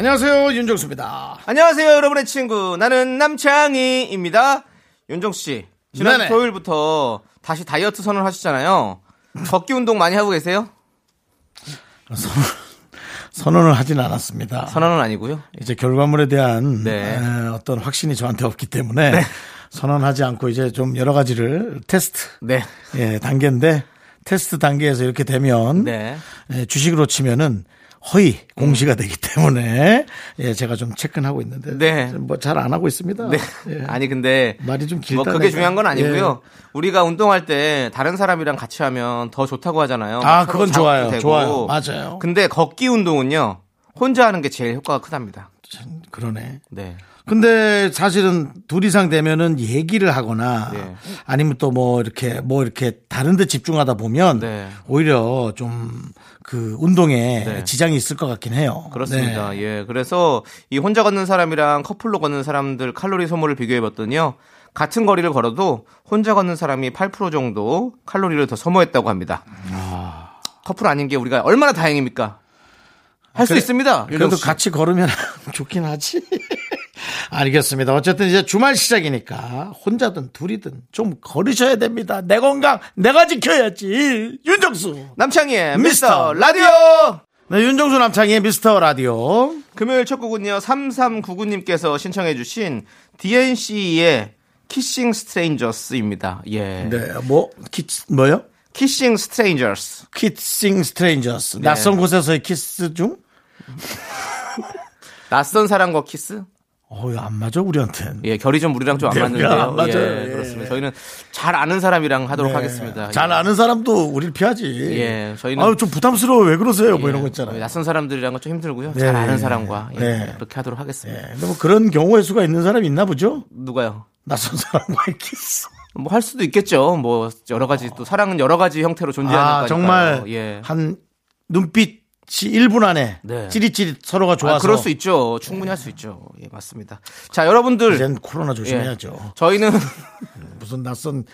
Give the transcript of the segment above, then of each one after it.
안녕하세요 윤정수입니다. 안녕하세요, 여러분의 친구. 나는 남창희입니다. 윤정 씨, 지난 네네. 토요일부터 다시 다이어트 선언을 하셨잖아요. 걷기 운동 많이 하고 계세요? 선언을 하진 않았습니다. 선언은 아니고요. 이제 결과물에 대한 네. 에, 어떤 확신이 저한테 없기 때문에 선언하지 않고 이제 좀 여러 가지를 테스트 네. 예, 단계인데 테스트 단계에서 이렇게 되면 네. 예, 주식으로 치면은 허위 공시가 되기 때문에 예, 제가 좀 체크는 하고 있는데 네. 뭐 잘 안 하고 있습니다. 네. 예. 아니 근데 말이 좀 길다. 뭐 그게 내가. 중요한 건 아니고요. 예. 우리가 운동할 때 다른 사람이랑 같이 하면 더 좋다고 하잖아요. 아, 그건 좋아요. 되고. 좋아요. 맞아요. 근데 걷기 운동은요. 혼자 하는 게 제일 효과가 크답니다. 그러네. 네. 근데 사실은 둘 이상 되면은 얘기를 하거나 네. 아니면 또 뭐 이렇게 뭐 이렇게 다른 데 집중하다 보면 네. 오히려 좀 그 운동에 네. 지장이 있을 것 같긴 해요. 그렇습니다. 네. 예. 그래서 이 혼자 걷는 사람이랑 커플로 걷는 사람들 칼로리 소모를 비교해 봤더니요. 같은 거리를 걸어도 혼자 걷는 사람이 8% 정도 칼로리를 더 소모했다고 합니다. 커플 아닌 게 우리가 얼마나 다행입니까? 할 수 있습니다. 그래도. 같이 걸으면 좋긴 하지. 알겠습니다. 어쨌든 이제 주말 시작이니까 혼자든 둘이든 좀 걸으셔야 됩니다. 내 건강 내가 지켜야지. 윤정수. 남창희의 미스터 라디오! 네, 윤정수 남창희의 미스터 라디오. 금요일 첫 곡은요, 3399님께서 신청해 주신 DNC의 키싱 스트레인저스입니다. 예. 네, 뭐, 키스, 뭐요? Kissing Strangers. Kissing Strangers. 네. 낯선 곳에서의 키스 중? 낯선 사람과 키스? 어우, 안 맞아, 우리한텐. 예, 결이 좀 우리랑 좀안 네, 맞는데요. 안 맞아요. 예, 예. 그렇습니다. 저희는 잘 아는 사람이랑 하도록 네. 하겠습니다. 잘 예. 아는 사람도 우리를 피하지. 예, 저희는- 아유, 좀 부담스러워. 왜 그러세요? 뭐 예, 이런 거 있잖아요. 낯선 사람들이랑은 좀 힘들고요. 네. 잘 아는 사람과 예, 네. 그렇게 하도록 하겠습니다. 예, 근데 뭐 그런 경우의 수가 있는 사람이 있나 보죠? 누가요? 낯선 사람과의 키스. 뭐 할 수도 있겠죠. 뭐 여러 가지 또 사랑은 여러 가지 형태로 존재하는 아, 거니까요. 정말 예. 한 눈빛이 1분 안에 네. 찌릿찌릿 서로가 좋아서 아, 그럴 수 있죠. 충분히 할 수 있죠. 예, 맞습니다. 자, 여러분들. 이젠 코로나 예, 조심해야죠. 저희는 무슨 낯선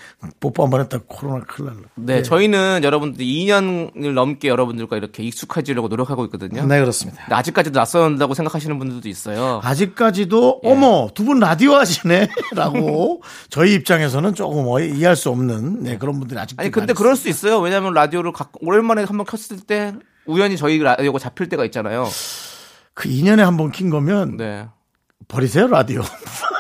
뽀뽀 한번 했다 코로나 큰일 날라. 네, 저희는 여러분들 2년을 넘게 여러분들과 이렇게 익숙해지려고 노력하고 있거든요. 네, 그렇습니다. 아직까지도 낯선다고 생각하시는 분들도 있어요. 아직까지도 예. 어머 두 분 라디오 하시네라고 저희 입장에서는 조금 어- 이해할 수 없는 네, 그런 분들이 아직도 아니 근데 그럴 수 있어요. 왜냐하면 라디오를 가- 오랜만에 한번 켰을 때 우연히 저희 라디오가 잡힐 때가 있잖아요. 그 2년에 한 번 킨 거면 네, 버리세요 라디오.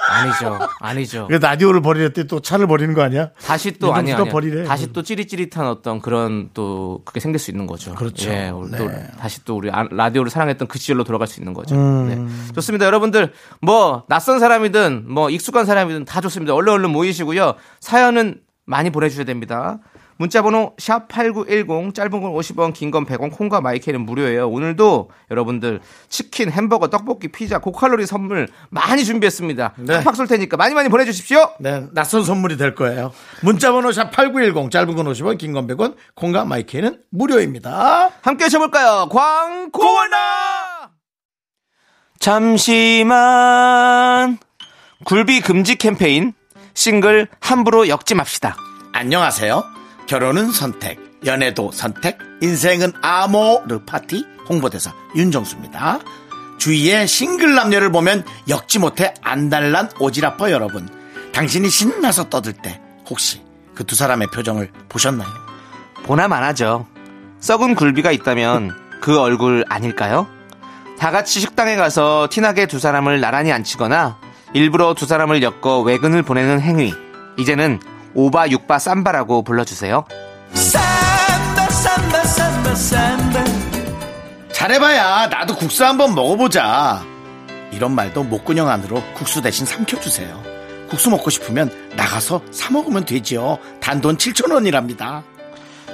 아니죠, 아니죠. 그 라디오를 버릴 때 또 차를 버리는 거 아니야? 다시 또 아니 아니 버리래. 다시 또 찌릿찌릿한 어떤 그런 또 그게 생길 수 있는 거죠. 그렇죠. 예, 우리 또 네. 다시 또 우리 아- 라디오를 사랑했던 그 시절로 돌아갈 수 있는 거죠. 음. 네. 좋습니다, 여러분들. 뭐 낯선 사람이든 뭐 익숙한 사람이든 다 좋습니다. 얼른 얼른 모이시고요. 사연은 많이 보내주셔야 됩니다. 문자번호 샵 #8910 짧은 건 50원, 긴 건 100원, 콩과 마이크는 무료예요. 오늘도 여러분들 치킨, 햄버거, 떡볶이, 피자, 고칼로리 선물 많이 준비했습니다. 네. 팍팍 쏠 테니까 많이 많이 보내주십시오. 네, 낯선 선물이 될 거예요. 문자번호 샵 8910 짧은 건 50원 긴 건 100원 콩과 마이크는 무료입니다. 함께 해볼까요? 광고나! 잠시만. 굴비 금지 캠페인. 싱글 함부로 엮지 맙시다. 안녕하세요. 결혼은 선택, 연애도 선택, 인생은 아모르 파티 홍보대사 윤정수입니다. 주위에 싱글 남녀를 보면 엮지 못해 안달난 오지라퍼 여러분. 당신이 신나서 떠들 때 혹시 그 두 사람의 표정을 보셨나요? 보나 마나죠. 썩은 굴비가 있다면 그 얼굴 아닐까요? 다 같이 식당에 가서 티나게 두 사람을 나란히 앉히거나 일부러 두 사람을 엮어 외근을 보내는 행위. 이제는 오바 육바 삼바라고 불러주세요. 잘해봐야 나도 국수 한번 먹어보자. 이런 말도 목구녕 안으로 국수 대신 삼켜주세요. 국수 먹고 싶으면 나가서 사 먹으면 되지요. 단돈 7천원이랍니다.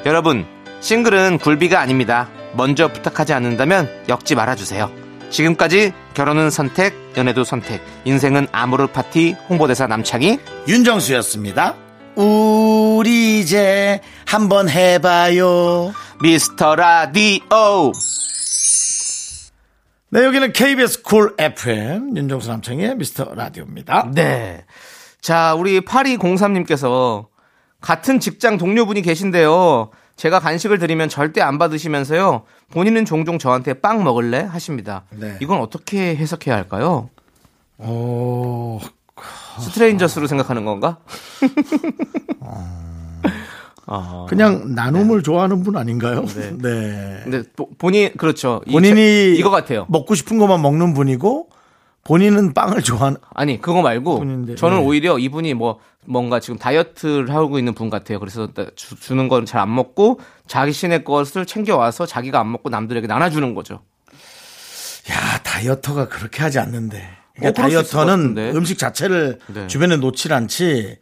여러분, 싱글은 굴비가 아닙니다. 먼저 부탁하지 않는다면 엮지 말아주세요. 지금까지 결혼은 선택, 연애도 선택, 인생은 아모르 파티 홍보대사 남창희. 윤정수였습니다. 우리 이제 한번 해봐요. 미스터 라디오. 네, 여기는 KBS Cool FM 윤정수 남창희의 미스터 라디오입니다. 네. 자, 우리 8203님께서 같은 직장 동료분이 계신데요. 제가 간식을 드리면 절대 안 받으시면서요. 본인은 종종 저한테 빵 먹을래? 하십니다. 네. 이건 어떻게 해석해야 할까요? 오, 스트레인저스로 생각하는 건가? 어, 그냥 나눔을 좋아하는 분 아닌가요? 네. 근데 보- 본인 그렇죠. 이 본인이 저- 이거 같아요. 먹고 싶은 것만 먹는 분이고 본인은 빵을 좋아하는 아니 그거 말고 분인데, 저는 네. 오히려 이분이 뭐 뭔가 지금 다이어트를 하고 있는 분 같아요. 그래서 주, 주는 건 잘 안 먹고 자기 신의 것을 챙겨 와서 자기가 안 먹고 남들에게 나눠주는 거죠. 야 다이어터가 그렇게 하지 않는데. 그러니까 다이어터는. 음식 자체를 네. 주변에 놓질 않지.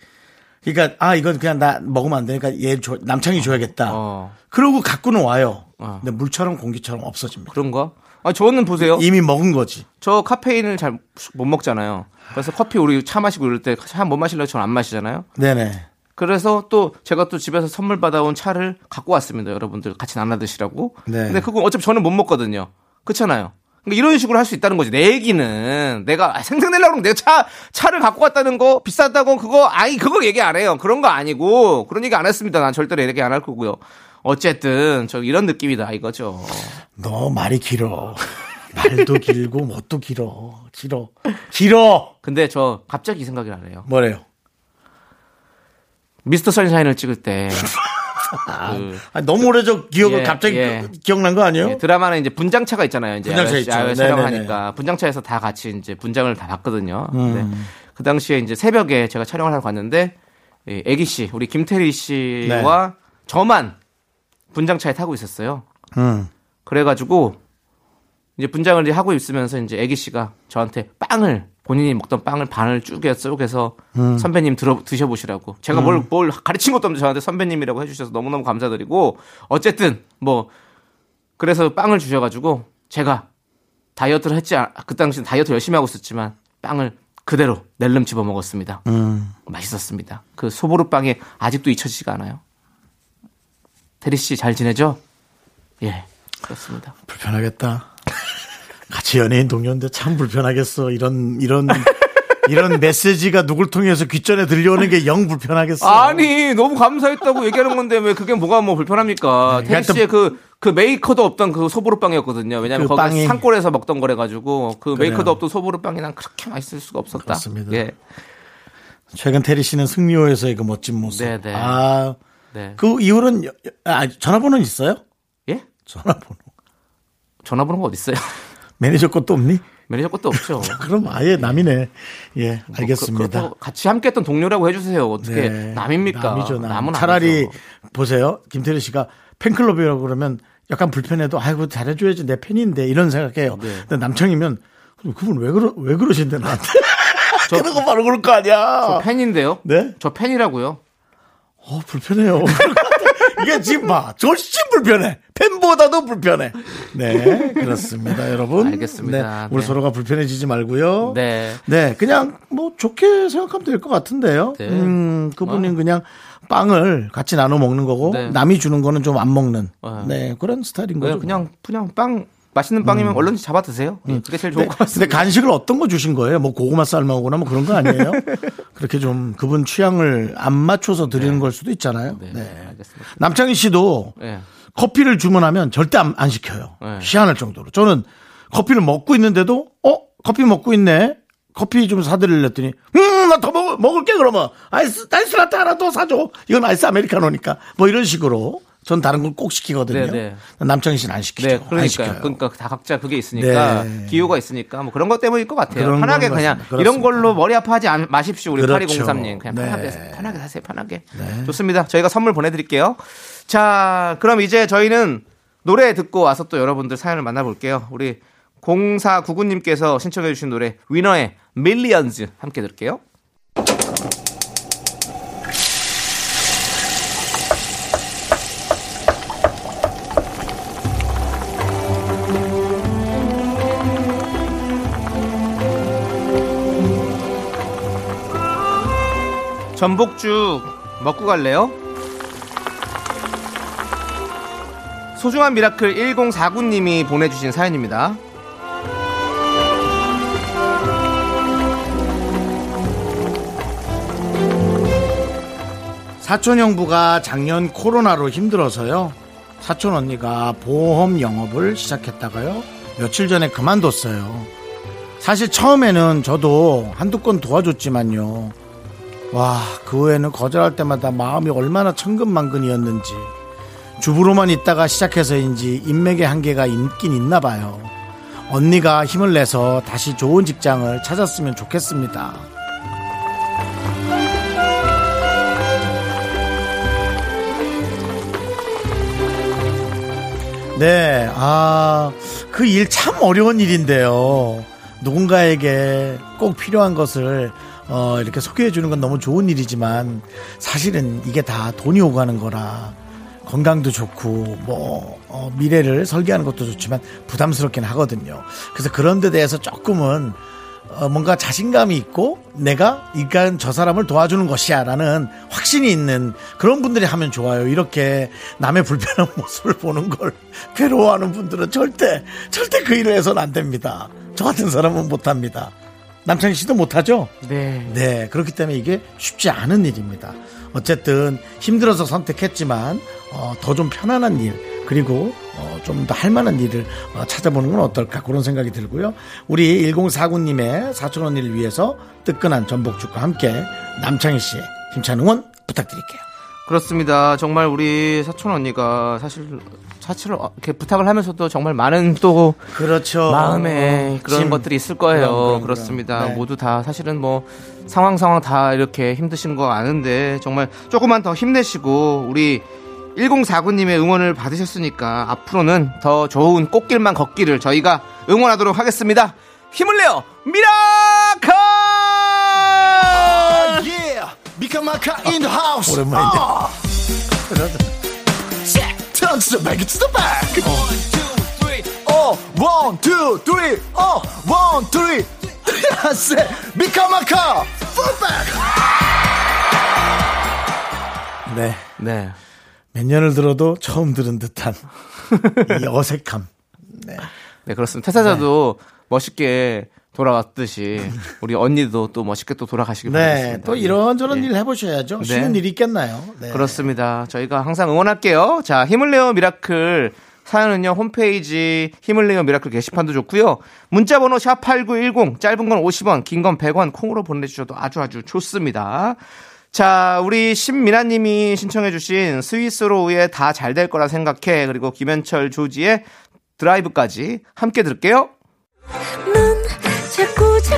그러니까 아 이건 그냥 나 먹으면 안 되니까 얘 줘, 남창이 줘야겠다. 어. 그러고 갖고는 와요. 어. 근데 물처럼 공기처럼 없어집니다. 그런가? 아 저는 보세요. 이미 먹은 거지. 저 카페인을 잘 못 먹잖아요. 그래서 커피 우리 차 마시고 이럴 때 차 못 마실래요? 저는 안 마시잖아요. 네네. 그래서 또 제가 또 집에서 선물 받아온 차를 갖고 왔습니다. 여러분들 같이 나눠 드시라고. 네. 근데 그거 어차피 저는 못 먹거든요. 그렇잖아요. 그러니까 이런 식으로 할 수 있다는 거지. 내 얘기는 내가 아, 생생내려고 그러면 내가 차 차를 갖고 왔다는 거 비싸다고 그거 아니 그거 얘기 안 해요. 그런 거 아니고 그런 얘기 안 했습니다. 난 절대로 얘기 안 할 거고요. 어쨌든 저 이런 느낌이다 이거죠. 너 말이 길어. 말도 길고 뭣도 길어. 길어. 길어. 근데 저 갑자기 이 생각이 나네요. 뭐래요? 미스터 선샤인을 찍을 때 그, 아, 너무 오래전 기억을 예, 갑자기 예. 기억난 거 아니에요? 예, 드라마는 이제 분장차가 있잖아요. 이제 분장차 야외, 있죠. 야외 네네네. 촬영하니까 분장차에서 다 같이 이제 분장을 다 봤거든요. 음. 근데 그 당시에 이제 새벽에 제가 촬영을 하러 갔는데 이 애기 씨, 우리 김태리 씨와 저만 분장차에 타고 있었어요. 음. 그래가지고 이제 분장을 이제 하고 있으면서 이제 애기 씨가 저한테 빵을 본인이 먹던 빵을 반을 쪼개 쪼개서 음. 선배님 들어 드셔보시라고 제가 뭘뭘 가르친 것도 없는데 저한테 선배님이라고 해주셔서 너무너무 감사드리고 어쨌든 뭐 그래서 빵을 주셔가지고 제가 다이어트를 했지 않- 그 당시 다이어트 열심히 하고 있었지만 빵을 그대로 낼름 집어 먹었습니다. 음. 맛있었습니다. 그 소보루 빵이 아직도 잊혀지지가 않아요. 테리 씨 잘 지내죠? 예, 그렇습니다. 불편하겠다. 같이 연예인 동료인데 참 불편하겠어. 이런 이런 이런 메시지가 누굴 통해서 귓전에 들려오는 게 영 불편하겠어. 아니 너무 감사했다고 얘기하는 건데 왜 그게 뭐가 뭐 불편합니까? 네, 태리 씨의 그, 그 메이커도 없던 그 소보루빵이었거든요. 왜냐면 그 거기 빵이- 산골에서 먹던 거래 가지고 그 그래요. 메이커도 없던 소보루빵이 난 그렇게 맛있을 수가 없었다. 그렇습니다. 예, 최근 태리 씨는 승리호에서의 그 멋진 모습. 네, 네. 아, 네. 그 이후로는 여- 아, 전화번호는 있어요? 예? 전화번호. 전화번호가 어디 있어요? 매니저 것도 없니? 매니저 것도 없죠. 그럼 아예 남이네. 예, 알겠습니다. 그, 그렇다고 같이 함께 했던 동료라고 해주세요. 어떻게 네. 남입니까? 남이죠, 남. 남은 차라리 아니죠. 보세요. 김태리 씨가 팬클럽이라고 그러면 약간 불편해도 아이고 잘해줘야지 내 팬인데 이런 생각해요. 네. 근데 남창이면 그럼 그분 왜 그러 왜 그러신데 나한테? 그런 거 바로 그럴 거 아니야. 저 팬인데요. 네? 저 팬이라고요. 어 불편해요. 이게 지금 봐, 훨씬 불편해. 팬보다도 불편해. 네, 그렇습니다, 여러분. 알겠습니다. 네, 우리 네. 서로가 불편해지지 말고요. 네. 네, 그냥 뭐 좋게 생각하면 될 것 같은데요. 네. 음, 그분은 그냥 빵을 같이 나눠 먹는 거고 네. 남이 주는 거는 좀 안 먹는 어. 네 그런 스타일인 그냥 거죠. 그냥 그냥 빵 맛있는 빵이면 얼른지 잡아 드세요. 예, 그게 제일 좋은 네, 것 근데 같습니다. 간식을 어떤 거 주신 거예요? 뭐 고구마 삶아오거나 뭐 그런 거 아니에요? 그렇게 좀 그분 취향을 안 맞춰서 드리는 걸 수도 있잖아요. 네, 네. 알겠습니다. 남창희 씨도 예. 커피를 주문하면 절대 안, 안 시켜요. 네. 희한할 정도로. 저는 커피를 먹고 있는데도 어 커피 먹고 있네. 커피 좀 사드리려 했더니 음 나 더 먹을게 그러면 아이스 아이스 라떼 하나 더 사줘. 이건 아이스 아메리카노니까 뭐 이런 식으로 전 다른 걸 꼭 시키거든요. 네, 남창희 씨는 안 시키죠. 네. 시켜요. 그러니까 다 각자 그게 있으니까 네. 기호가 있으니까 뭐 그런 것 때문일 것 같아요. 편하게 건 그냥 맞습니다. 이런 그렇습니다. 걸로 머리 아파하지 않- 마십시오. 우리 그렇죠. 8203님 그냥 네. 편하게 편하게 사세요. 편하게. 좋습니다. 저희가 선물 보내드릴게요. 자, 그럼 이제 저희는 노래 듣고 와서 또 여러분들 사연을 만나볼게요. 우리 0499님께서 신청해주신 노래 위너의 밀리언즈 함께 들을게요. 전복죽 먹고 갈래요? 소중한 miracle 1049님이 보내주신 사연입니다. 사촌 형부가 작년 코로나로 힘들어서요. 사촌 언니가 보험 영업을 시작했다가요. 며칠 전에 그만뒀어요. 사실 처음에는 저도 한두 건 도와줬지만요. 와, 그 후에는 거절할 때마다 마음이 얼마나 천근만근이었는지. 주부로만 있다가 시작해서인지 인맥의 한계가 있긴 있나 봐요. 언니가 힘을 내서 다시 좋은 직장을 찾았으면 좋겠습니다. 네, 아, 그 일 참 어려운 일인데요. 누군가에게 꼭 필요한 것을 어, 이렇게 소개해 주는 건 너무 좋은 일이지만 사실은 이게 다 돈이 오가는 거라 건강도 좋고 뭐 어, 미래를 설계하는 것도 좋지만 부담스럽긴 하거든요. 그래서 그런 데 대해서 조금은 어, 뭔가 자신감이 있고 내가 이간 저 사람을 도와주는 것이야라는 확신이 있는 그런 분들이 하면 좋아요. 이렇게 남의 불편한 모습을 보는 걸 괴로워하는 분들은 절대 절대 그 일을 해서는 안 됩니다. 저 같은 사람은 못 합니다. 남창희 씨도 못하죠? 네. 네, 그렇기 때문에 이게 쉽지 않은 일입니다. 어쨌든 힘들어서 선택했지만 어, 더 좀 편안한 일 그리고 어, 좀 더 할만한 일을 어, 찾아보는 건 어떨까 그런 생각이 들고요. 우리 1049님의 사촌 언니를 위해서 뜨끈한 전복죽과 함께 남창희 씨의 힘찬 응원 부탁드릴게요. 그렇습니다. 정말 우리 사촌 언니가 사실 사실을 이렇게 부탁을 하면서도 정말 많은 또 그렇죠. 마음에 그런 짐. 것들이 있을 거예요. 그럼, 그럼, 그렇습니다 그럼. 네. 모두 다 사실은 뭐 상황 상황 다 이렇게 힘드신 거 아는데 정말 조금만 더 힘내시고 우리 1049님의 응원을 받으셨으니까 앞으로는 더 좋은 꽃길만 걷기를 저희가 응원하도록 하겠습니다. 힘을 내요 Miracle! In the house. 오랜만이네. Turn to the back, to the back. One, two, three. Oh, one, two, three. Oh, one, three. I said, 미카마카, full back. 네. 네. 몇 년을 들어도 처음 들은 듯한 이 어색함. 네, 그렇습니다. 태사자도 멋있게 돌아왔듯이 우리 언니도 또 멋있게 또 돌아가시길 네, 바라겠습니다. 또 이런저런 예. 일 해보셔야죠. 네. 쉬운 일이 있겠나요? 네. 그렇습니다. 저희가 항상 응원할게요. 자, 힘을 내요 미라클 사연은요 홈페이지 힘을 내요 miracle 게시판도 좋고요. 문자번호 샵 #8910 짧은 건 50원, 긴 건 100원 콩으로 보내주셔도 아주 아주 좋습니다. 자, 우리 신미나님이 신청해주신 스윗소로우의 다 잘 될 거라 생각해 그리고 김현철 조지의 드라이브까지 함께 들을게요.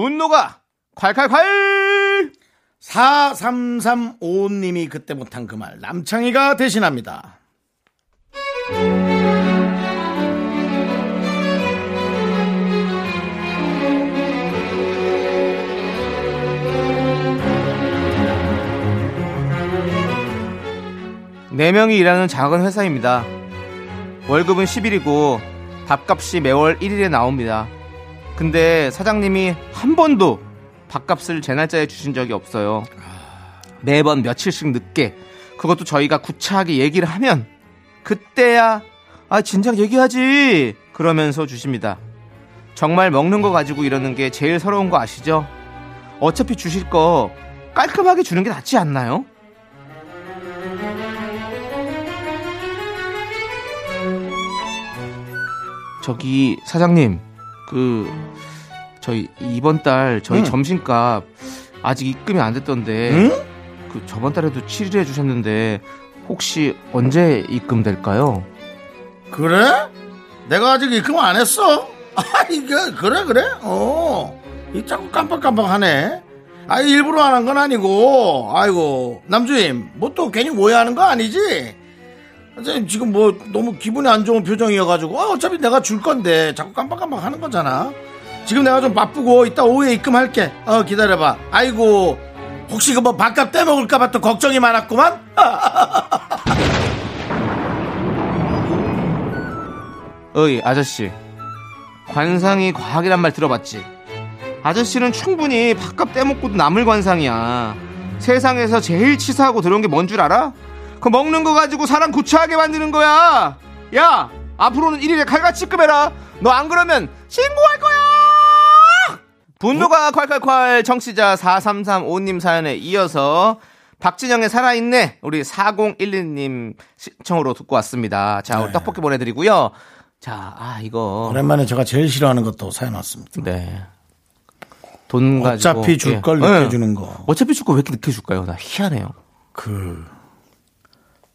분노가 콸콸콸! 4335님이 그때 못한 그 말 남창희가 대신합니다. 네명이 일하는 작은 회사입니다. 월급은 10일이고 밥값이 매월 1일에 나옵니다. 근데 사장님이 한 번도 밥값을 제 날짜에 주신 적이 없어요. 매번 며칠씩 늦게 그것도 저희가 구차하게 얘기를 하면 그때야 아 진작 얘기하지 그러면서 주십니다. 정말 먹는 거 가지고 이러는 게 제일 서러운 거 아시죠? 어차피 주실 거 깔끔하게 주는 게 낫지 않나요? 저기 사장님 그 저희 이번 달 저희 응. 점심값 아직 입금이 안 됐던데 응? 그 저번 달에도 7일에 주셨는데 혹시 언제 입금될까요? 그래? 내가 아직 입금 안 했어? 아, 이게, 그래, 그래? 어. 이 자꾸 깜빡깜빡하네. 아 일부러 안 한 건 아니고. 아이고 남주임 뭐 또 괜히 오해하는 거 아니지? 선생님 지금 뭐 너무 기분이 안 좋은 표정이어가지고 아, 어차피 내가 줄 건데 자꾸 깜빡깜빡 하는 거잖아. 지금 내가 좀 바쁘고 이따 오후에 입금할게. 어 기다려봐. 아이고 혹시 그 뭐 밥값 떼먹을까봐 또 걱정이 많았구만. 어이 아저씨 관상이 과학이란 말 들어봤지? 아저씨는 충분히 밥값 떼먹고도 남을 관상이야 세상에서 제일 치사하고 더러운 게 뭔 줄 알아? 그 먹는 거 가지고 사람 구차하게 만드는 거야 야 앞으로는 일일에 칼같이 급 해라 너 안 그러면 신고할 거야 분노가 콸콸콸 청취자 4335님 사연에 이어서 박진영의 살아있네 우리 4012님 시청으로 듣고 왔습니다 자 오늘 떡볶이 보내드리고요 자, 아, 이거. 오랜만에 제가 제일 싫어하는 것도 사연 왔습니다. 네. 돈 가지고. 어차피 줄걸 예. 늦게 예. 주는 거. 어차피 줄 거 왜 이렇게 늦게 줄까요? 나 희한해요. 그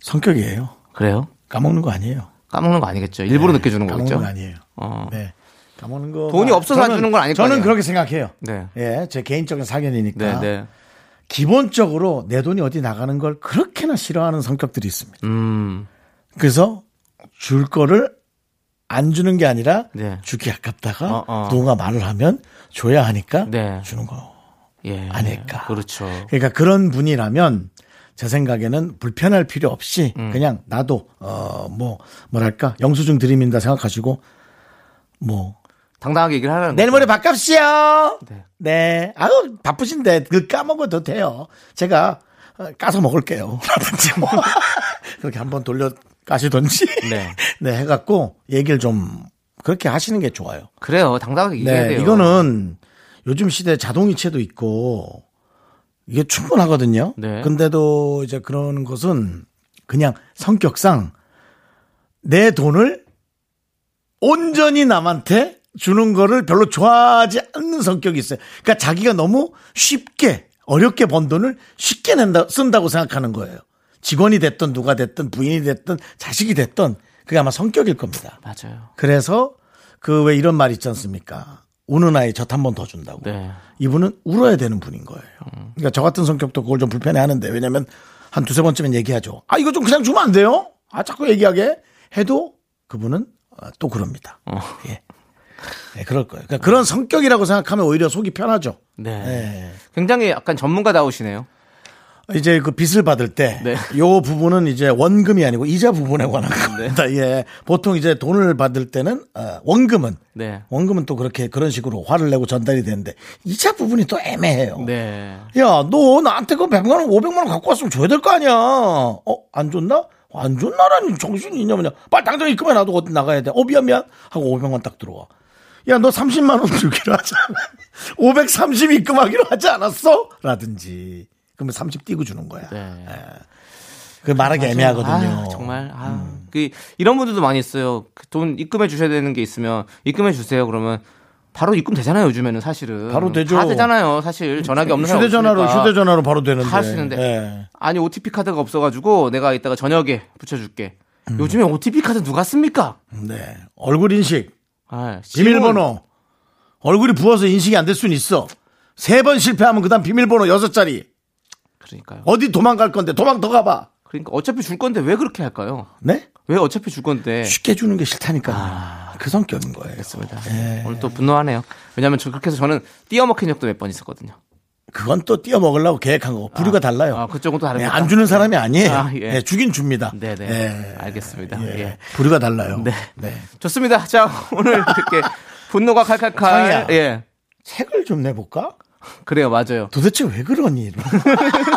성격이에요. 그래요? 까먹는 거 아니에요. 까먹는 거 아니겠죠? 일부러 늦게 주는 까먹는 거겠죠? 거 아니에요. 어. 네. 까먹는 거. 돈이 없어서 안 주는 건 아닐 거 저는 아니에요. 그렇게 생각해요. 네. 예, 제 개인적인 사견이니까. 네, 네. 기본적으로 내 돈이 어디 나가는 걸 그렇게나 싫어하는 성격들이 있습니다. 음, 그래서 줄 거를 안 주는 게 아니라 네. 주기 아깝다가 어, 어. 누군가 말을 하면 줘야 하니까 네. 주는 거. 예. 아닐까. 그렇죠. 그러니까 그런 분이라면 제 생각에는 불편할 필요 없이 음. 그냥 나도 어 뭐 뭐랄까 영수증 드림인다 생각하시고 뭐 당당하게 얘기를 하라는 내일. 모레 밥값이요. 네. 네. 아유 바쁘신데 그 까먹어도 돼요. 제가 어, 까서 먹을게요. 라든지 뭐 그렇게 한번 돌려 가시던지 네. 네 해갖고 얘기를 좀 그렇게 하시는 게 좋아요. 그래요. 당당하게 얘기해야 네, 돼요. 이거는 요즘 시대에 자동이체도 있고 이게 충분하거든요. 네. 근데도 이제 그런 것은 그냥 성격상 내 돈을 온전히 남한테 주는 거를 별로 좋아하지 않는 성격이 있어요. 그러니까 자기가 너무 쉽게 어렵게 번 돈을 쉽게 낸다 쓴다고 생각하는 거예요. 직원이 됐든 누가 됐든 부인이 됐든 자식이 됐든 그게 아마 성격일 겁니다. 맞아요. 그래서 그 왜 이런 말 있지 않습니까? 우는 아이 젖 한 번 더 준다고. 네. 이분은 울어야 되는 분인 거예요. 그러니까 저 같은 성격도 그걸 좀 불편해 하는데 왜냐면 한 두세 번쯤엔 얘기하죠. 아, 이거 좀 그냥 주면 안 돼요? 아, 자꾸 얘기하게 해도 그분은 어, 또 그럽니다. 예. 네, 그럴 거예요. 그러니까 그런 성격이라고 생각하면 오히려 속이 편하죠. 네. 예. 굉장히 약간 전문가다우시네요. 이제 그 빚을 받을 때, 네. 요 부분은 이제 원금이 아니고 이자 부분에 관한 겁니다. 예. 보통 이제 돈을 받을 때는, 어, 원금은, 네. 원금은 또 그렇게 그런 식으로 화를 내고 전달이 되는데, 이자 부분이 또 애매해요. 네. 야, 너 나한테 그 100만 원, 500만 원 갖고 왔으면 줘야 될 거 아니야. 어, 안 줬나? 안 줬나라니 정신이 있냐면요. 빨리 당장 입금해 놔도 어디 나가야 돼. 어, 미안, 미안. 하고 500만 딱 들어와. 야, 너 30만 원 주기로 않아? 530 입금하기로 하지 않았어? 라든지. 그러면 30 띄고 주는 거야. 네. 그 말하기 애매하거든요. 아, 정말. 아, 그 이런 분들도 많이 있어요. 그돈 입금해 주셔야 되는 게 있으면 입금해 주세요. 그러면 바로 입금 되잖아요. 요즘에는 사실은. 바로 되죠. 다 되잖아요. 사실 전화기 없는 휴대전화로. 휴대전화로 바로 되는데. 다 하시는데. 예. 아니 OTP 카드가 없어가지고 내가 이따가 저녁에 붙여줄게. 음. 요즘에 OTP 카드 누가 씁니까? 네. 얼굴 인식. 아, 비밀번호. 얼굴이 부어서 인식이 안 될 수는 있어. 세 번 실패하면 그 다음 비밀번호 여섯 자리. 그러니까요. 어디 도망갈 건데 도망 더 가봐. 그러니까 어차피 줄 건데 왜 그렇게 할까요? 네? 왜 어차피 줄 건데? 쉽게 주는 게 싫다니까. 그 성격인 거예요. 알겠습니다. 예. 오늘 또 분노하네요. 왜냐하면 저 그렇게 해서 저는 띄어먹힌 적도 몇 번 있었거든요. 그건 또 띄어 먹으려고 계획한 거고 부류가 달라요. 아, 그쪽은 또 네, 다릅니까? 안 주는 사람이 아니에요. 아, 예. 네, 주긴 줍니다. 네네. 예. 알겠습니다. 예. 예. 부류가 달라요. 네. 네. 좋습니다. 자, 오늘 이렇게 분노가 칼칼칼. 예. 책을 좀 내볼까? 그래요, 맞아요. 도대체 왜 그러니?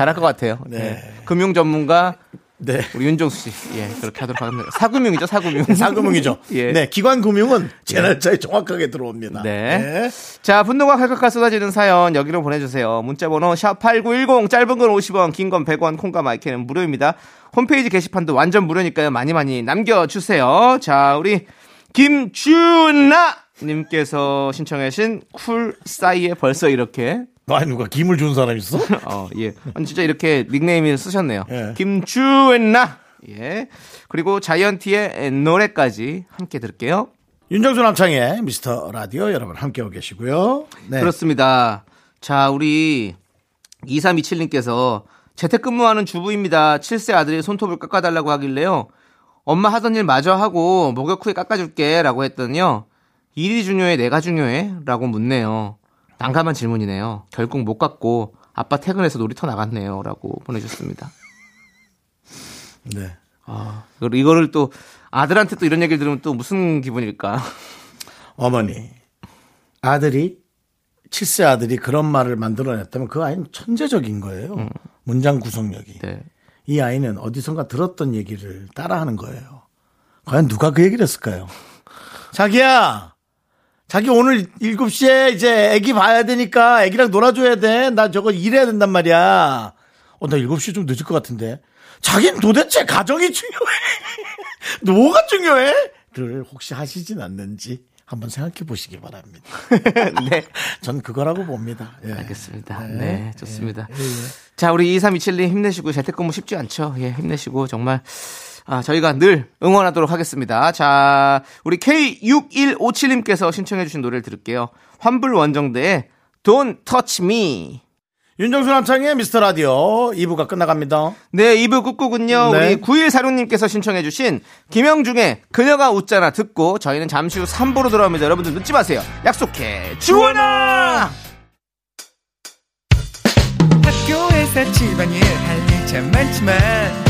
잘할 것 같아요. 네. 네. 금융 전문가 네. 우리 윤정수 씨. 예, 그렇게 하도록 하겠습니다. 사금융이죠, 사금융. 사금융이죠. 예. 네, 기관 금융은 제 날짜에 정확하게 들어옵니다. 네. 자, 분노가 칼칼칼 쏟아지는 사연 여기로 보내주세요. 문자번호 샵8910 짧은 건 50원, 긴 건 100원, 콩과 마이크는 무료입니다. 홈페이지 게시판도 완전 무료니까요. 많이 많이 남겨주세요. 자, 우리 김준나 님께서 신청하신 쿨 싸이에 벌써 이렇게 아니 누가 김을 준 사람 있어? 어, 예. 아니, 진짜 이렇게 닉네임을 쓰셨네요. 예. 김주엔나. 예. 그리고 자이언티의 노래까지 함께 들을게요. 윤정수 남창희의 미스터 라디오 여러분 함께하고 계시고요. 네. 그렇습니다. 자, 우리 2327님께서 재택근무하는 주부입니다. 7세 아들이 손톱을 깎아달라고 하길래요. 엄마 하던 일 마저 하고 목욕 후에 깎아줄게 라고 했더니요. 일이 중요해 내가 중요해? 라고 묻네요. 난감한 질문이네요. 결국 못 깎고 아빠 퇴근해서 놀이터 나갔네요. 라고 보내주셨습니다. 네. 아, 이거를 또 아들한테 또 이런 얘기를 들으면 또 무슨 기분일까? 어머니, 아들이, 칠세 아들이 그런 말을 만들어냈다면 그 아이는 천재적인 거예요. 문장 구성력이. 네. 이 아이는 어디선가 들었던 얘기를 따라하는 거예요. 과연 누가 그 얘기를 했을까요? 자기야, 자기 오늘 7시에 이제 애기 봐야 되니까 애기랑 놀아줘야 돼. 나 저거 일해야 된단 말이야. 어, 나 7시 좀 늦을 것 같은데. 자기는 도대체 가정이 중요해. 뭐가 중요해? 를 혹시 하시진 않는지 한번 생각해 보시기 바랍니다. 네. 전 그거라고 봅니다. 예. 알겠습니다. 네, 좋습니다. 자, 우리 2327님 힘내시고 재택근무 쉽지 않죠? 예, 힘내시고 정말 아, 저희가 늘 응원하도록 하겠습니다. 자, 우리 K6157님께서 신청해주신 노래를 들을게요. 환불 원정대의 Don't Touch Me. 윤정수 남창의 미스터 라디오 2부가 끝나갑니다. 네, 2부 끝곡은요. 네. 우리 9146님께서 신청해주신 김영중의 그녀가 웃잖아 듣고 저희는 잠시 후 3부로 돌아옵니다. 여러분들 늦지 마세요. 약속해. 주원아! 학교에서 집안일 할일참 많지만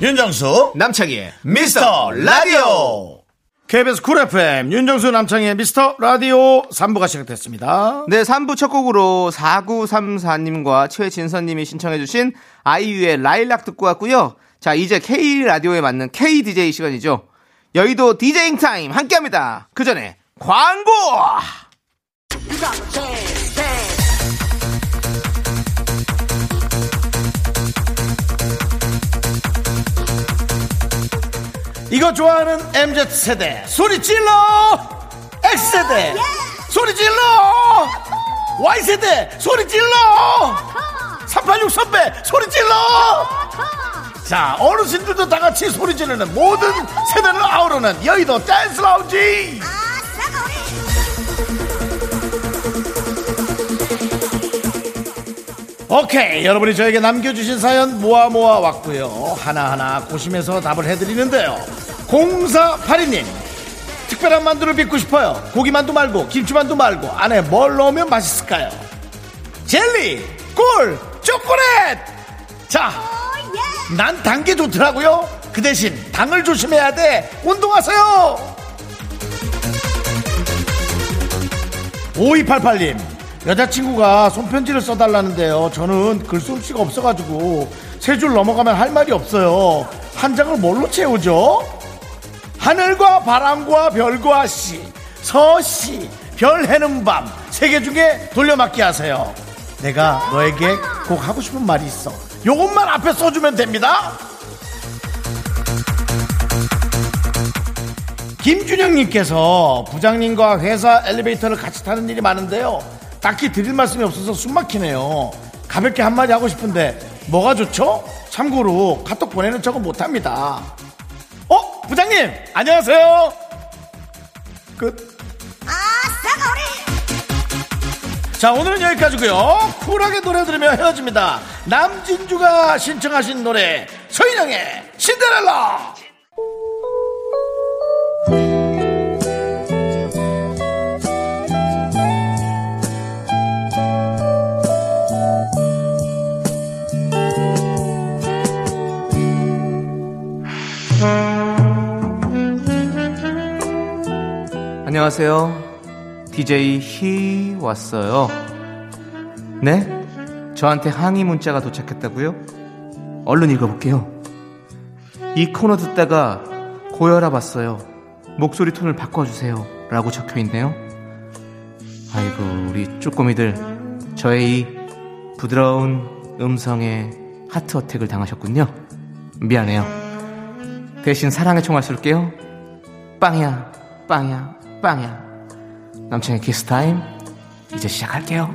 윤정수 남창희의 미스터 라디오 KBS 쿨 FM 윤정수 남창희의 미스터 라디오 3부가 시작됐습니다. 네, 3부 첫 곡으로 4934님과 최진선님이 신청해주신 아이유의 라일락 듣고 왔고요. 자, 이제 K 라디오에 맞는 K DJ 시간이죠. 여의도 디제잉 타임 함께 합니다. 그 전에 광고! 이거 좋아하는 MZ세대. 소리 질러! X세대. 소리 질러! Y세대. 소리 질러! 386 선배 소리 질러! 자 어르신들도 다 같이 소리 지르는 모든 세대를 아우르는 여의도 댄스 라운지 오케이 여러분이 저에게 남겨주신 사연 모아 모아 왔고요. 하나하나 고심해서 답을 해드리는데요. 0482님 특별한 만두를 빚고 싶어요. 고기만두 말고 김치만두 말고 안에 뭘 넣으면 맛있을까요? 젤리 꿀 초콜릿! 자난 단 게 좋더라고요. 그 대신 당을 조심해야 돼. 운동하세요! 5288님 여자친구가 손편지를 써달라는데요. 저는 글솜씨가 없어가지고 세 줄 넘어가면 할 말이 없어요. 한 장을 뭘로 채우죠? 하늘과 바람과 별과 씨 서씨 별 해는 밤 세 개 중에 돌려막기 하세요. 내가 너에게 꼭 하고 싶은 말이 있어. 요것만 앞에 써주면 됩니다. 김준영님께서 부장님과 회사 엘리베이터를 같이 타는 일이 많은데요. 딱히 드릴 말씀이 없어서 숨 막히네요. 가볍게 한마디 하고 싶은데 뭐가 좋죠? 참고로 카톡 보내는 척은 못합니다. 어? 부장님! 안녕하세요! 끝. 자, 오늘은 여기까지고요 쿨하게 노래 들으며 헤어집니다. 남진주가 신청하신 노래, 서인영의 신데렐라! 안녕하세요. DJ 히 왔어요. 네? 저한테 항의 문자가 도착했다고요? 얼른 읽어볼게요. 이 코너 듣다가 고혈압 왔어요. 목소리 톤을 바꿔주세요. 라고 적혀 있네요. 아이고, 우리 쪼꼬미들. 저의 이 부드러운 음성에 하트 어택을 당하셨군요. 미안해요. 대신 사랑의 총알 쏠게요. 빵이야, 빵이야, 빵이야. 남창희의 키스 타임. 이제 시작할게요.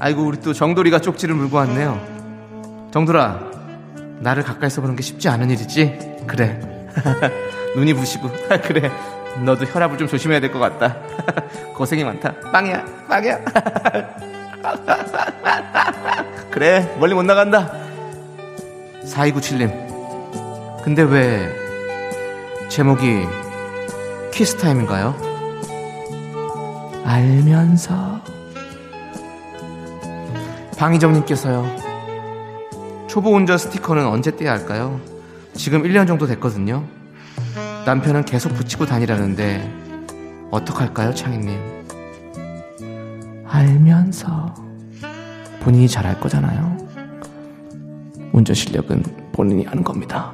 아이고 우리 또 정돌이가 쪽지를 물고 왔네요. 정돌아, 나를 가까이서 보는 게 쉽지 않은 일이지? 그래. 눈이 부시고 그래. 너도 혈압을 좀 조심해야 될 것 같다. 고생이 많다. 빵이야, 빵이야. 그래, 멀리 못 나간다. 4297님. 근데 왜 제목이 키스타임인가요? 알면서 방희정님께서요. 초보 운전 스티커는 언제 떼야 할까요? 지금 1년 정도 됐거든요. 남편은 계속 붙이고 다니라는데 어떡할까요, 창희님? 알면서 본인이 잘할 거잖아요. 운전 실력은 본인이 하는 겁니다.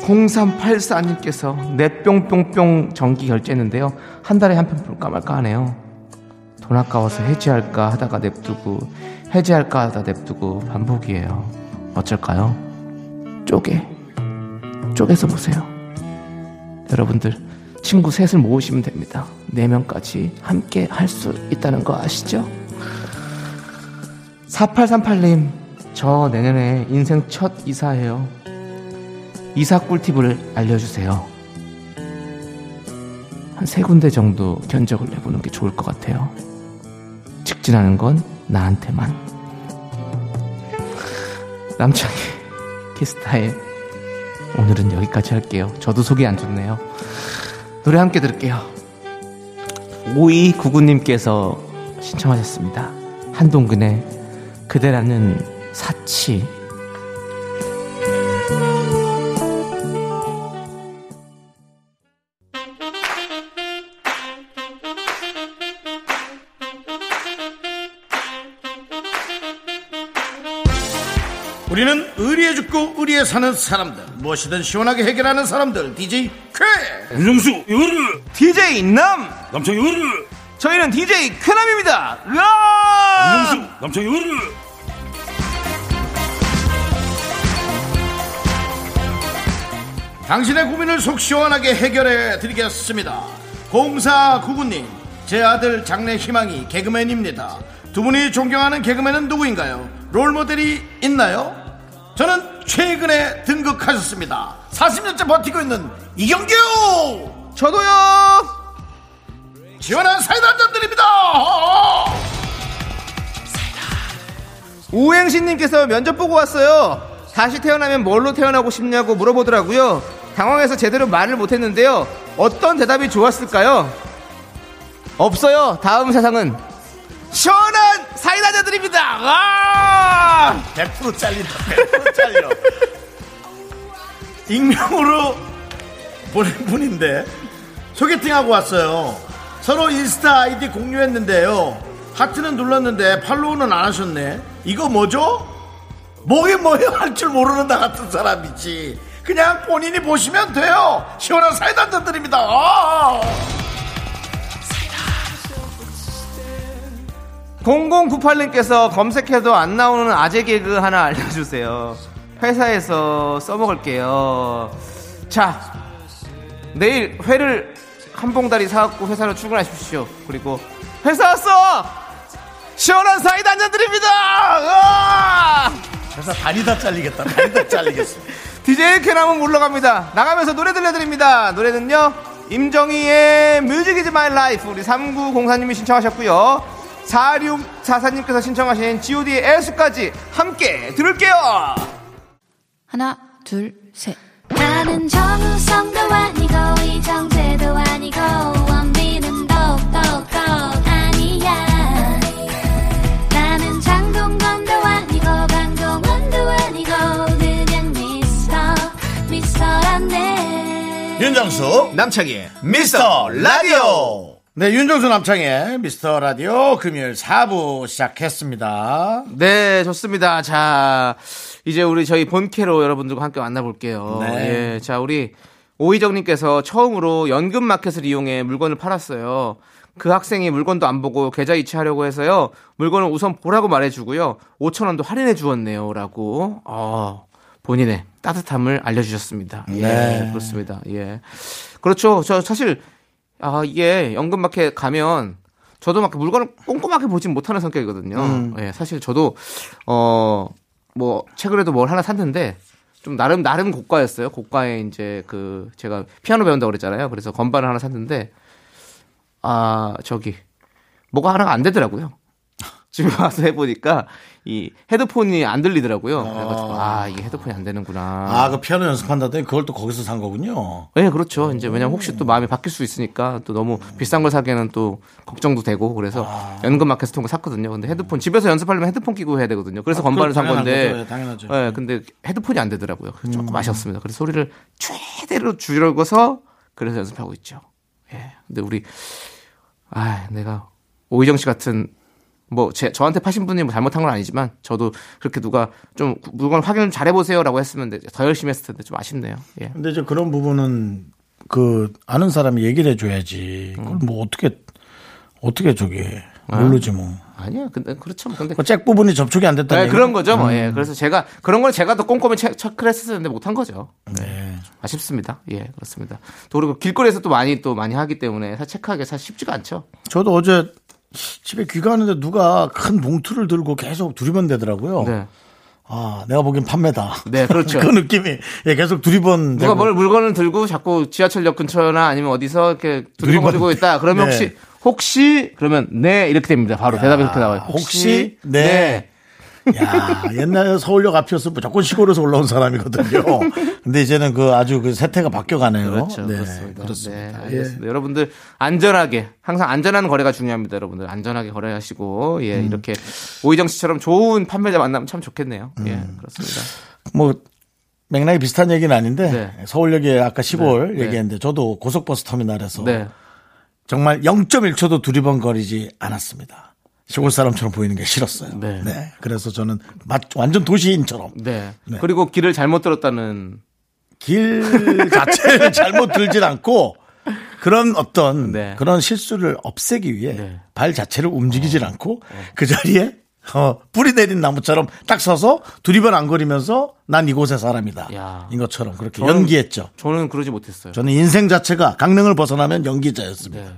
0384님께서 내 뿅뿅뿅 정기 결제했는데요. 한 달에 한 편 볼까 말까 하네요. 돈 아까워서 해지할까 하다가 냅두고 해지할까 하다 냅두고 반복이에요. 어쩔까요? 쪼개. 쪼개서 보세요. 여러분들 친구 셋을 모으시면 됩니다. 네 명까지 함께 할 수 있다는 거 아시죠? 4838님, 저 내년에 인생 첫 이사예요. 이사 꿀팁을 알려주세요. 한 세 군데 정도 견적을 내보는 게 좋을 것 같아요. 직진하는 건 나한테만. 남창희 키스타일 오늘은 여기까지 할게요. 저도 속이 안 좋네요. 노래 함께 들을게요. 5299님께서 신청하셨습니다. 한동근의 그대라는 사치. 의리에 사는 사람들 무엇이든 시원하게 해결하는 사람들 DJ 쾌 윤정수 이거를 DJ 남! 남창 이거를 저희는 DJ 쾌남입니다! 으아! 윤정수 남창 이거를 당신의 고민을 속 시원하게 해결해 드리겠습니다 0499님 제 아들 장래 희망이 개그맨입니다 두 분이 존경하는 개그맨은 누구인가요? 롤모델이 있나요? 저는 최근에 등극하셨습니다 40년째 버티고 있는 이경규 저도요! 시원한 사이다 한잔 드립니다 우행신님께서 면접 보고 왔어요. 다시 태어나면 뭘로 태어나고 싶냐고 물어보더라고요. 당황해서 제대로 말을 못했는데요. 어떤 대답이 좋았을까요? 없어요. 다음 세상은 시원한 사이다자 드립니다. 와! 100% 잘린다 100% 잘려 익명으로 보낸 분인데 소개팅하고 왔어요 서로 인스타 아이디 공유했는데요 하트는 눌렀는데 팔로우는 안 하셨네 이거 뭐죠? 뭐게 뭐예요 할 줄 모르는 나 같은 사람이지 그냥 본인이 보시면 돼요 시원한 사이다 드립니다 아! 0098님께서 검색해도 안 나오는 아재 개그 하나 알려주세요. 회사에서 써먹을게요. 자, 내일 회를 한 봉다리 사갖고 회사로 출근하십시오. 그리고 회사 왔어! 시원한 사이다 한잔 드립니다! 회사 다리 다 잘리겠다 다리 다 잘리겠어 DJ 캐나은 물러갑니다. 나가면서 노래 들려드립니다. 노래는요, 임정희의 Music Is My Life 우리 3904님이 신청하셨고요. 4644님께서 신청하신 god의 애수까지 함께 들을게요. 하나, 둘, 셋. 나는 정우성도 아니고 이정재도 아니고 원빈은 더욱더 아니야 나는 장동건도 아니고 강동원도 아니고 그냥 미스터 미스터란데 윤정수 남창희의 미스터 라디오 네, 윤정수 남창의 미스터 라디오 금요일 4부 시작했습니다. 네, 좋습니다. 자, 이제 우리 저희 본캐로 여러분들과 함께 만나볼게요. 네. 예, 자, 우리 오희정님께서 처음으로 연금 마켓을 이용해 물건을 팔았어요. 그 학생이 물건도 안 보고 계좌 이체하려고 해서요. 물건을 우선 보라고 말해주고요. 5천 원도 할인해 주었네요.라고 어, 본인의 따뜻함을 알려주셨습니다. 예, 네. 그렇습니다. 예, 그렇죠. 저 사실 아 이게 연금 마켓 가면 저도 막 물건을 꼼꼼하게 보진 못하는 성격이거든요. 예, 사실 저도 어 뭐 최근에도 뭘 하나 샀는데 좀 나름 나름 고가였어요. 고가에 이제 그 제가 피아노 배운다고 그랬잖아요. 그래서 건반을 하나 샀는데 아 저기 뭐가 하나가 안 되더라고요. 집에 와서 해보니까 이 헤드폰이 안 들리더라고요. 그래가지고 아 이게 헤드폰이 안 되는구나. 아, 그 피아노 연습한다더니 그걸 또 거기서 산 거군요. 네, 그렇죠. 이제 왜냐면 혹시 또 마음이 바뀔 수 있으니까 또 너무 비싼 걸 사기에는 또 걱정도 되고 그래서 연금 마켓에서 통거 샀거든요. 근데 헤드폰 집에서 연습하려면 헤드폰 끼고 해야 되거든요. 그래서 건반을 산 아, 건데, 거죠. 예, 당연하죠. 네, 근데 헤드폰이 안 되더라고요. 그래서 조금 아쉬웠습니다. 그래서 소리를 최대로 줄여서 그래서 연습하고 있죠. 예. 근데 우리 아, 내가 오희정 씨 같은 뭐 제, 저한테 파신 분이 뭐 잘못한 건 아니지만 저도 그렇게 누가 좀 물건 확인을 잘 해보세요라고 했으면 더 열심히 했을 텐데 좀 아쉽네요. 예. 근데 이제 그런 부분은 그 아는 사람이 얘기를 해줘야지. 그걸 뭐 어떻게 어떻게 저기 모르지 뭐. 아니야. 근데 그렇죠. 뭐 근데 그잭 부분이 접촉이 안 됐다. 네, 그런 거죠. 뭐. 예. 그래서 제가 그런 걸 제가 더 꼼꼼히 체, 체크를 했을 텐데 못한 거죠. 네. 아쉽습니다. 예, 그렇습니다. 또 그리고 길거리에서 또 많이 또 많이 하기 때문에 사실 체크하기 사실 쉽지가 않죠. 저도 어제 집에 귀가하는데 누가 큰 봉투를 들고 계속 두리번대더라고요. 네. 아, 내가 보기엔 판매다. 네, 그렇죠. 그 느낌이 예, 계속 두리번. 누가 뭘 물건을 들고 자꾸 지하철역 근처나 아니면 어디서 이렇게 두리번 두리번. 들고 있다. 그러면 네. 혹시 혹시 그러면 네 이렇게 됩니다. 바로 대답이 이렇게 나와요. 혹시? 네. 야, 옛날 서울역 앞이었으면 무조건 시골에서 올라온 사람이거든요. 근데 이제는 그 아주 그 세태가 바뀌어가네요. 그렇죠. 네, 그렇습니다. 그렇습니다. 네, 예. 알겠습니다. 여러분들 안전하게 항상 안전한 거래가 중요합니다. 여러분들 안전하게 거래하시고 예 음. 이렇게 오희정 씨처럼 좋은 판매자 만나면 참 좋겠네요. 예 음. 그렇습니다. 뭐 맥락이 비슷한 얘기는 아닌데 네. 서울역에 아까 시골 네. 얘기했는데 저도 고속버스 터미널에서 네. 정말 0.1초도 두리번거리지 않았습니다. 시골 사람처럼 보이는 게 싫었어요. 네. 네. 그래서 저는 마- 완전 도시인처럼 네. 네. 그리고 길을 잘못 들었다는 길 자체를 잘못 들진 않고 그런 어떤 네. 그런 실수를 없애기 위해 네. 어. 발 자체를 움직이질 않고 그 자리에 어, 뿌리 내린 나무처럼 딱 서서 두리번 안 거리면서 난 이곳의 사람이다. 야. 인 것처럼 그렇게 저는- 연기했죠. 저는 그러지 못했어요. 저는 인생 자체가 강릉을 벗어나면 연기자였습니다.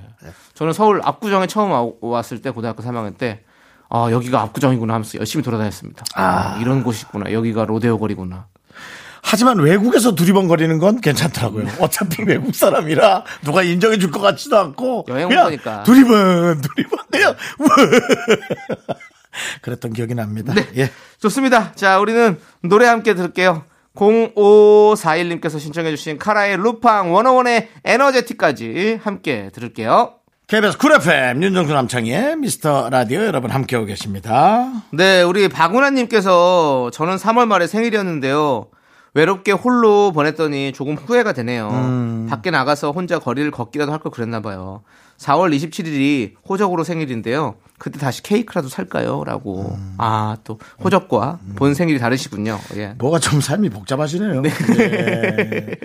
네. 저는 서울 압구정에 처음 와- 왔을 때 고등학교 3학년 때 아, 여기가 압구정이구나 하면서 열심히 돌아다녔습니다. 아, 이런 곳이 있구나. 여기가 로데오 거리구나. 하지만 외국에서 두리번거리는 건 괜찮더라고요. 어차피 외국 사람이라 누가 인정해 줄 것 같지도 않고 여행 온 거니까. 두리번 두리번 그냥 그랬던 기억이 납니다. 예. 좋습니다. 자, 우리는 노래 함께 들을게요. 0541님께서 신청해 주신 카라의 루팡 101의 Energetic까지 함께 들을게요. KBS 쿨 FM 윤정수 남창희의 미스터 라디오 여러분 함께하고 계십니다. 네, 우리 박운하님께서 저는 3월 말에 생일이었는데요. 외롭게 홀로 보냈더니 조금 후회가 되네요. 밖에 나가서 혼자 거리를 걷기라도 할 걸 그랬나 봐요. 4월 27일이 호적으로 생일인데요. 그때 다시 케이크라도 살까요? 라고. 아, 또 호적과 본 생일이 다르시군요. 예. 뭐가 좀 삶이 복잡하시네요. 예.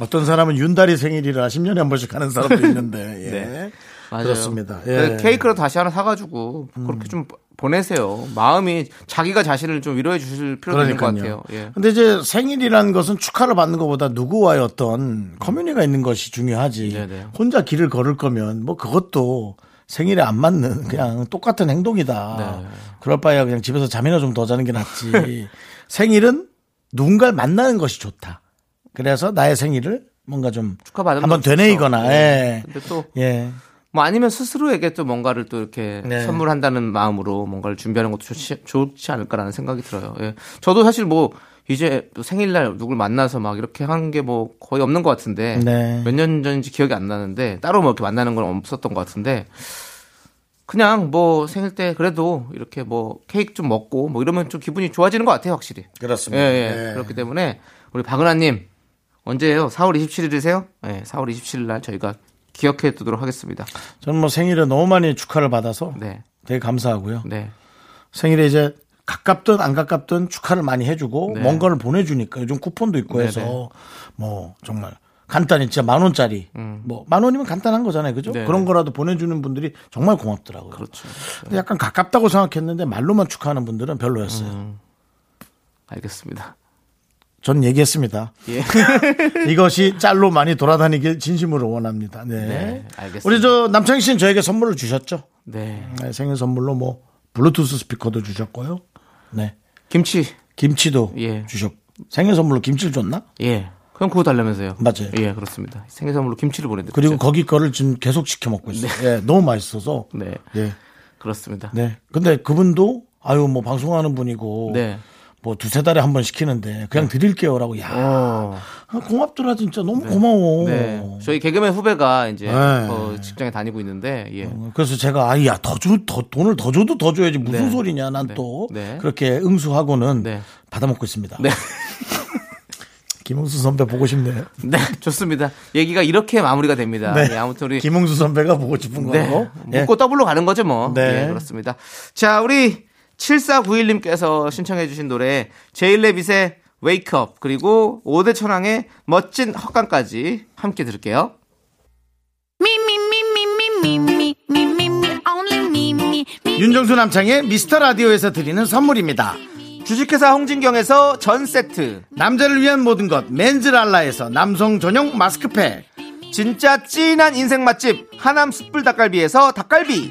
어떤 사람은 윤달이 생일이라 10년에 한 번씩 하는 사람도 있는데 예. 네. 맞아요. 그렇습니다. 그 예. 케이크라도 다시 하나 사가지고 그렇게 좀 보내세요. 마음이 자기가 자신을 좀 위로해 주실 필요도 있는 것. 같아요. 예. 근데 이제 생일이라는 것은 축하를 받는 것보다 누구와의 어떤 커뮤니가 있는 것이 중요하지. 네네. 혼자 길을 걸을 거면 뭐 그것도 생일에 안 맞는 그냥 똑같은 행동이다. 네. 그럴 바에야 그냥 집에서 잠이나 좀 더 자는 게 낫지. 생일은 누군가를 만나는 것이 좋다. 그래서 나의 생일을 뭔가 좀 축하받으면 한번. 되뇌이거나 네. 예. 근데 또 예. 뭐 아니면 스스로에게 또 뭔가를 또 이렇게 네. 선물한다는 마음으로 뭔가를 준비하는 것도 좋지, 좋지 않을까라는 생각이 들어요. 예. 저도 사실 뭐 이제 또 생일날 누굴 만나서 막 이렇게 하는 게뭐 거의 없는 것 같은데 네. 몇년 전인지 기억이 안 나는데 따로 뭐 이렇게 만나는 건 없었던 것 같은데 그냥 뭐 생일 때 그래도 이렇게 뭐 케이크 좀 먹고 뭐 이러면 좀 기분이 좋아지는 것 같아요 확실히. 그렇습니다. 예, 예. 예. 그렇기 때문에 우리 박은하님 언제예요? 4월 27일이세요? 예, 4월 27일 날 저희가 기억해 두도록 하겠습니다. 저는 뭐 생일에 너무 많이 축하를 받아서 네. 되게 감사하고요. 네. 생일에 이제 가깝든 안 가깝든 축하를 많이 해주고 네. 뭔가를 보내주니까 요즘 쿠폰도 있고 네네. 해서 뭐 정말 간단히 진짜 만 원짜리 뭐만 원이면 간단한 거잖아요, 그죠? 음. 네네. 그런 거라도 보내주는 분들이 정말 고맙더라고요. 그렇죠. 근데 약간 가깝다고 생각했는데 말로만 축하하는 분들은 별로였어요. 음. 알겠습니다. 전 얘기했습니다. 예. 이것이 짤로 많이 돌아다니길 진심으로 원합니다. 네. 네, 알겠습니다. 우리 저 남창희 씨는 저에게 선물을 주셨죠? 네. 네, 생일 선물로 뭐 블루투스 스피커도 주셨고요. 네. 김치. 김치도 예. 주셨고 생일 선물로 김치를 줬나? 예. 그럼 그거 달라면서요. 맞아요. 예, 그렇습니다. 생일 선물로 김치를 보내드렸죠. 그리고 거기 거를 지금 계속 시켜 먹고 있어요. 예, 너무 맛있어서. 네. 예. 그렇습니다. 네. 근데 그분도 아유 뭐 방송하는 분이고 네. 뭐 두세 달에 한 번 시키는데 그냥 드릴게요라고 야 어. 아, 고맙더라 진짜 너무 고마워. 네. 저희 개그맨 후배가 이제 네. 어, 직장에 다니고 있는데 예. 그래서 제가 아야 더 줘, 더 돈을 더 줘도 더 줘야지 무슨 네. 소리냐 난 네. 또 네. 그렇게 응수하고는 네. 받아 먹고 있습니다. 네. 김응수 선배 보고 싶네요. 네, 좋습니다. 얘기가 이렇게 마무리가 됩니다. 네. 예, 아무튼 우리 김응수 선배가 보고 싶은 네. 거고. 예. 묻고 더블로 가는 거죠, 뭐. 네. 예, 그렇습니다. 자, 우리 7491님께서 신청해 주신 노래 제이레빗의 Wake Up 그리고 5대 천왕의 멋진 헛간까지 함께 들을게요. 윤정수 남창의 미스터 라디오에서 드리는 선물입니다. 주식회사 홍진경에서 전 세트. 남자를 위한 모든 것 맨즈랄라에서 남성 전용 마스크팩. 진짜 찐한 인생 맛집 하남 숯불 닭갈비에서 닭갈비.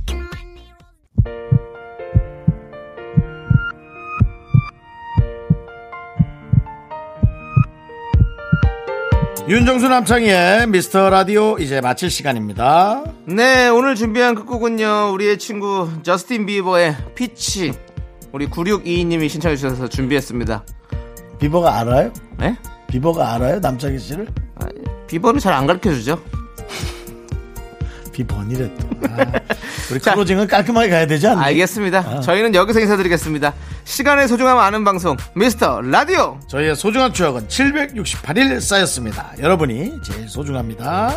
윤정수 남창희의 미스터 라디오 이제 마칠 시간입니다 네, 오늘 준비한 끝곡은요, 우리의 친구 저스틴 비버의 Peach. 우리 9622님이 신청해 주셔서 준비했습니다. 비버가 알아요? 네? 비버가 알아요? 남창희 씨를? 아, 비버는 잘 안 가르쳐 주죠. 비번이래 또 아, 우리 자. closing은 깔끔하게 가야 되지 않나? 알겠습니다. 저희는 여기서 인사드리겠습니다. 시간의 소중함 아는 방송, 미스터 라디오! 저희의 소중한 추억은 768일 쌓였습니다 여러분이 제일 소중합니다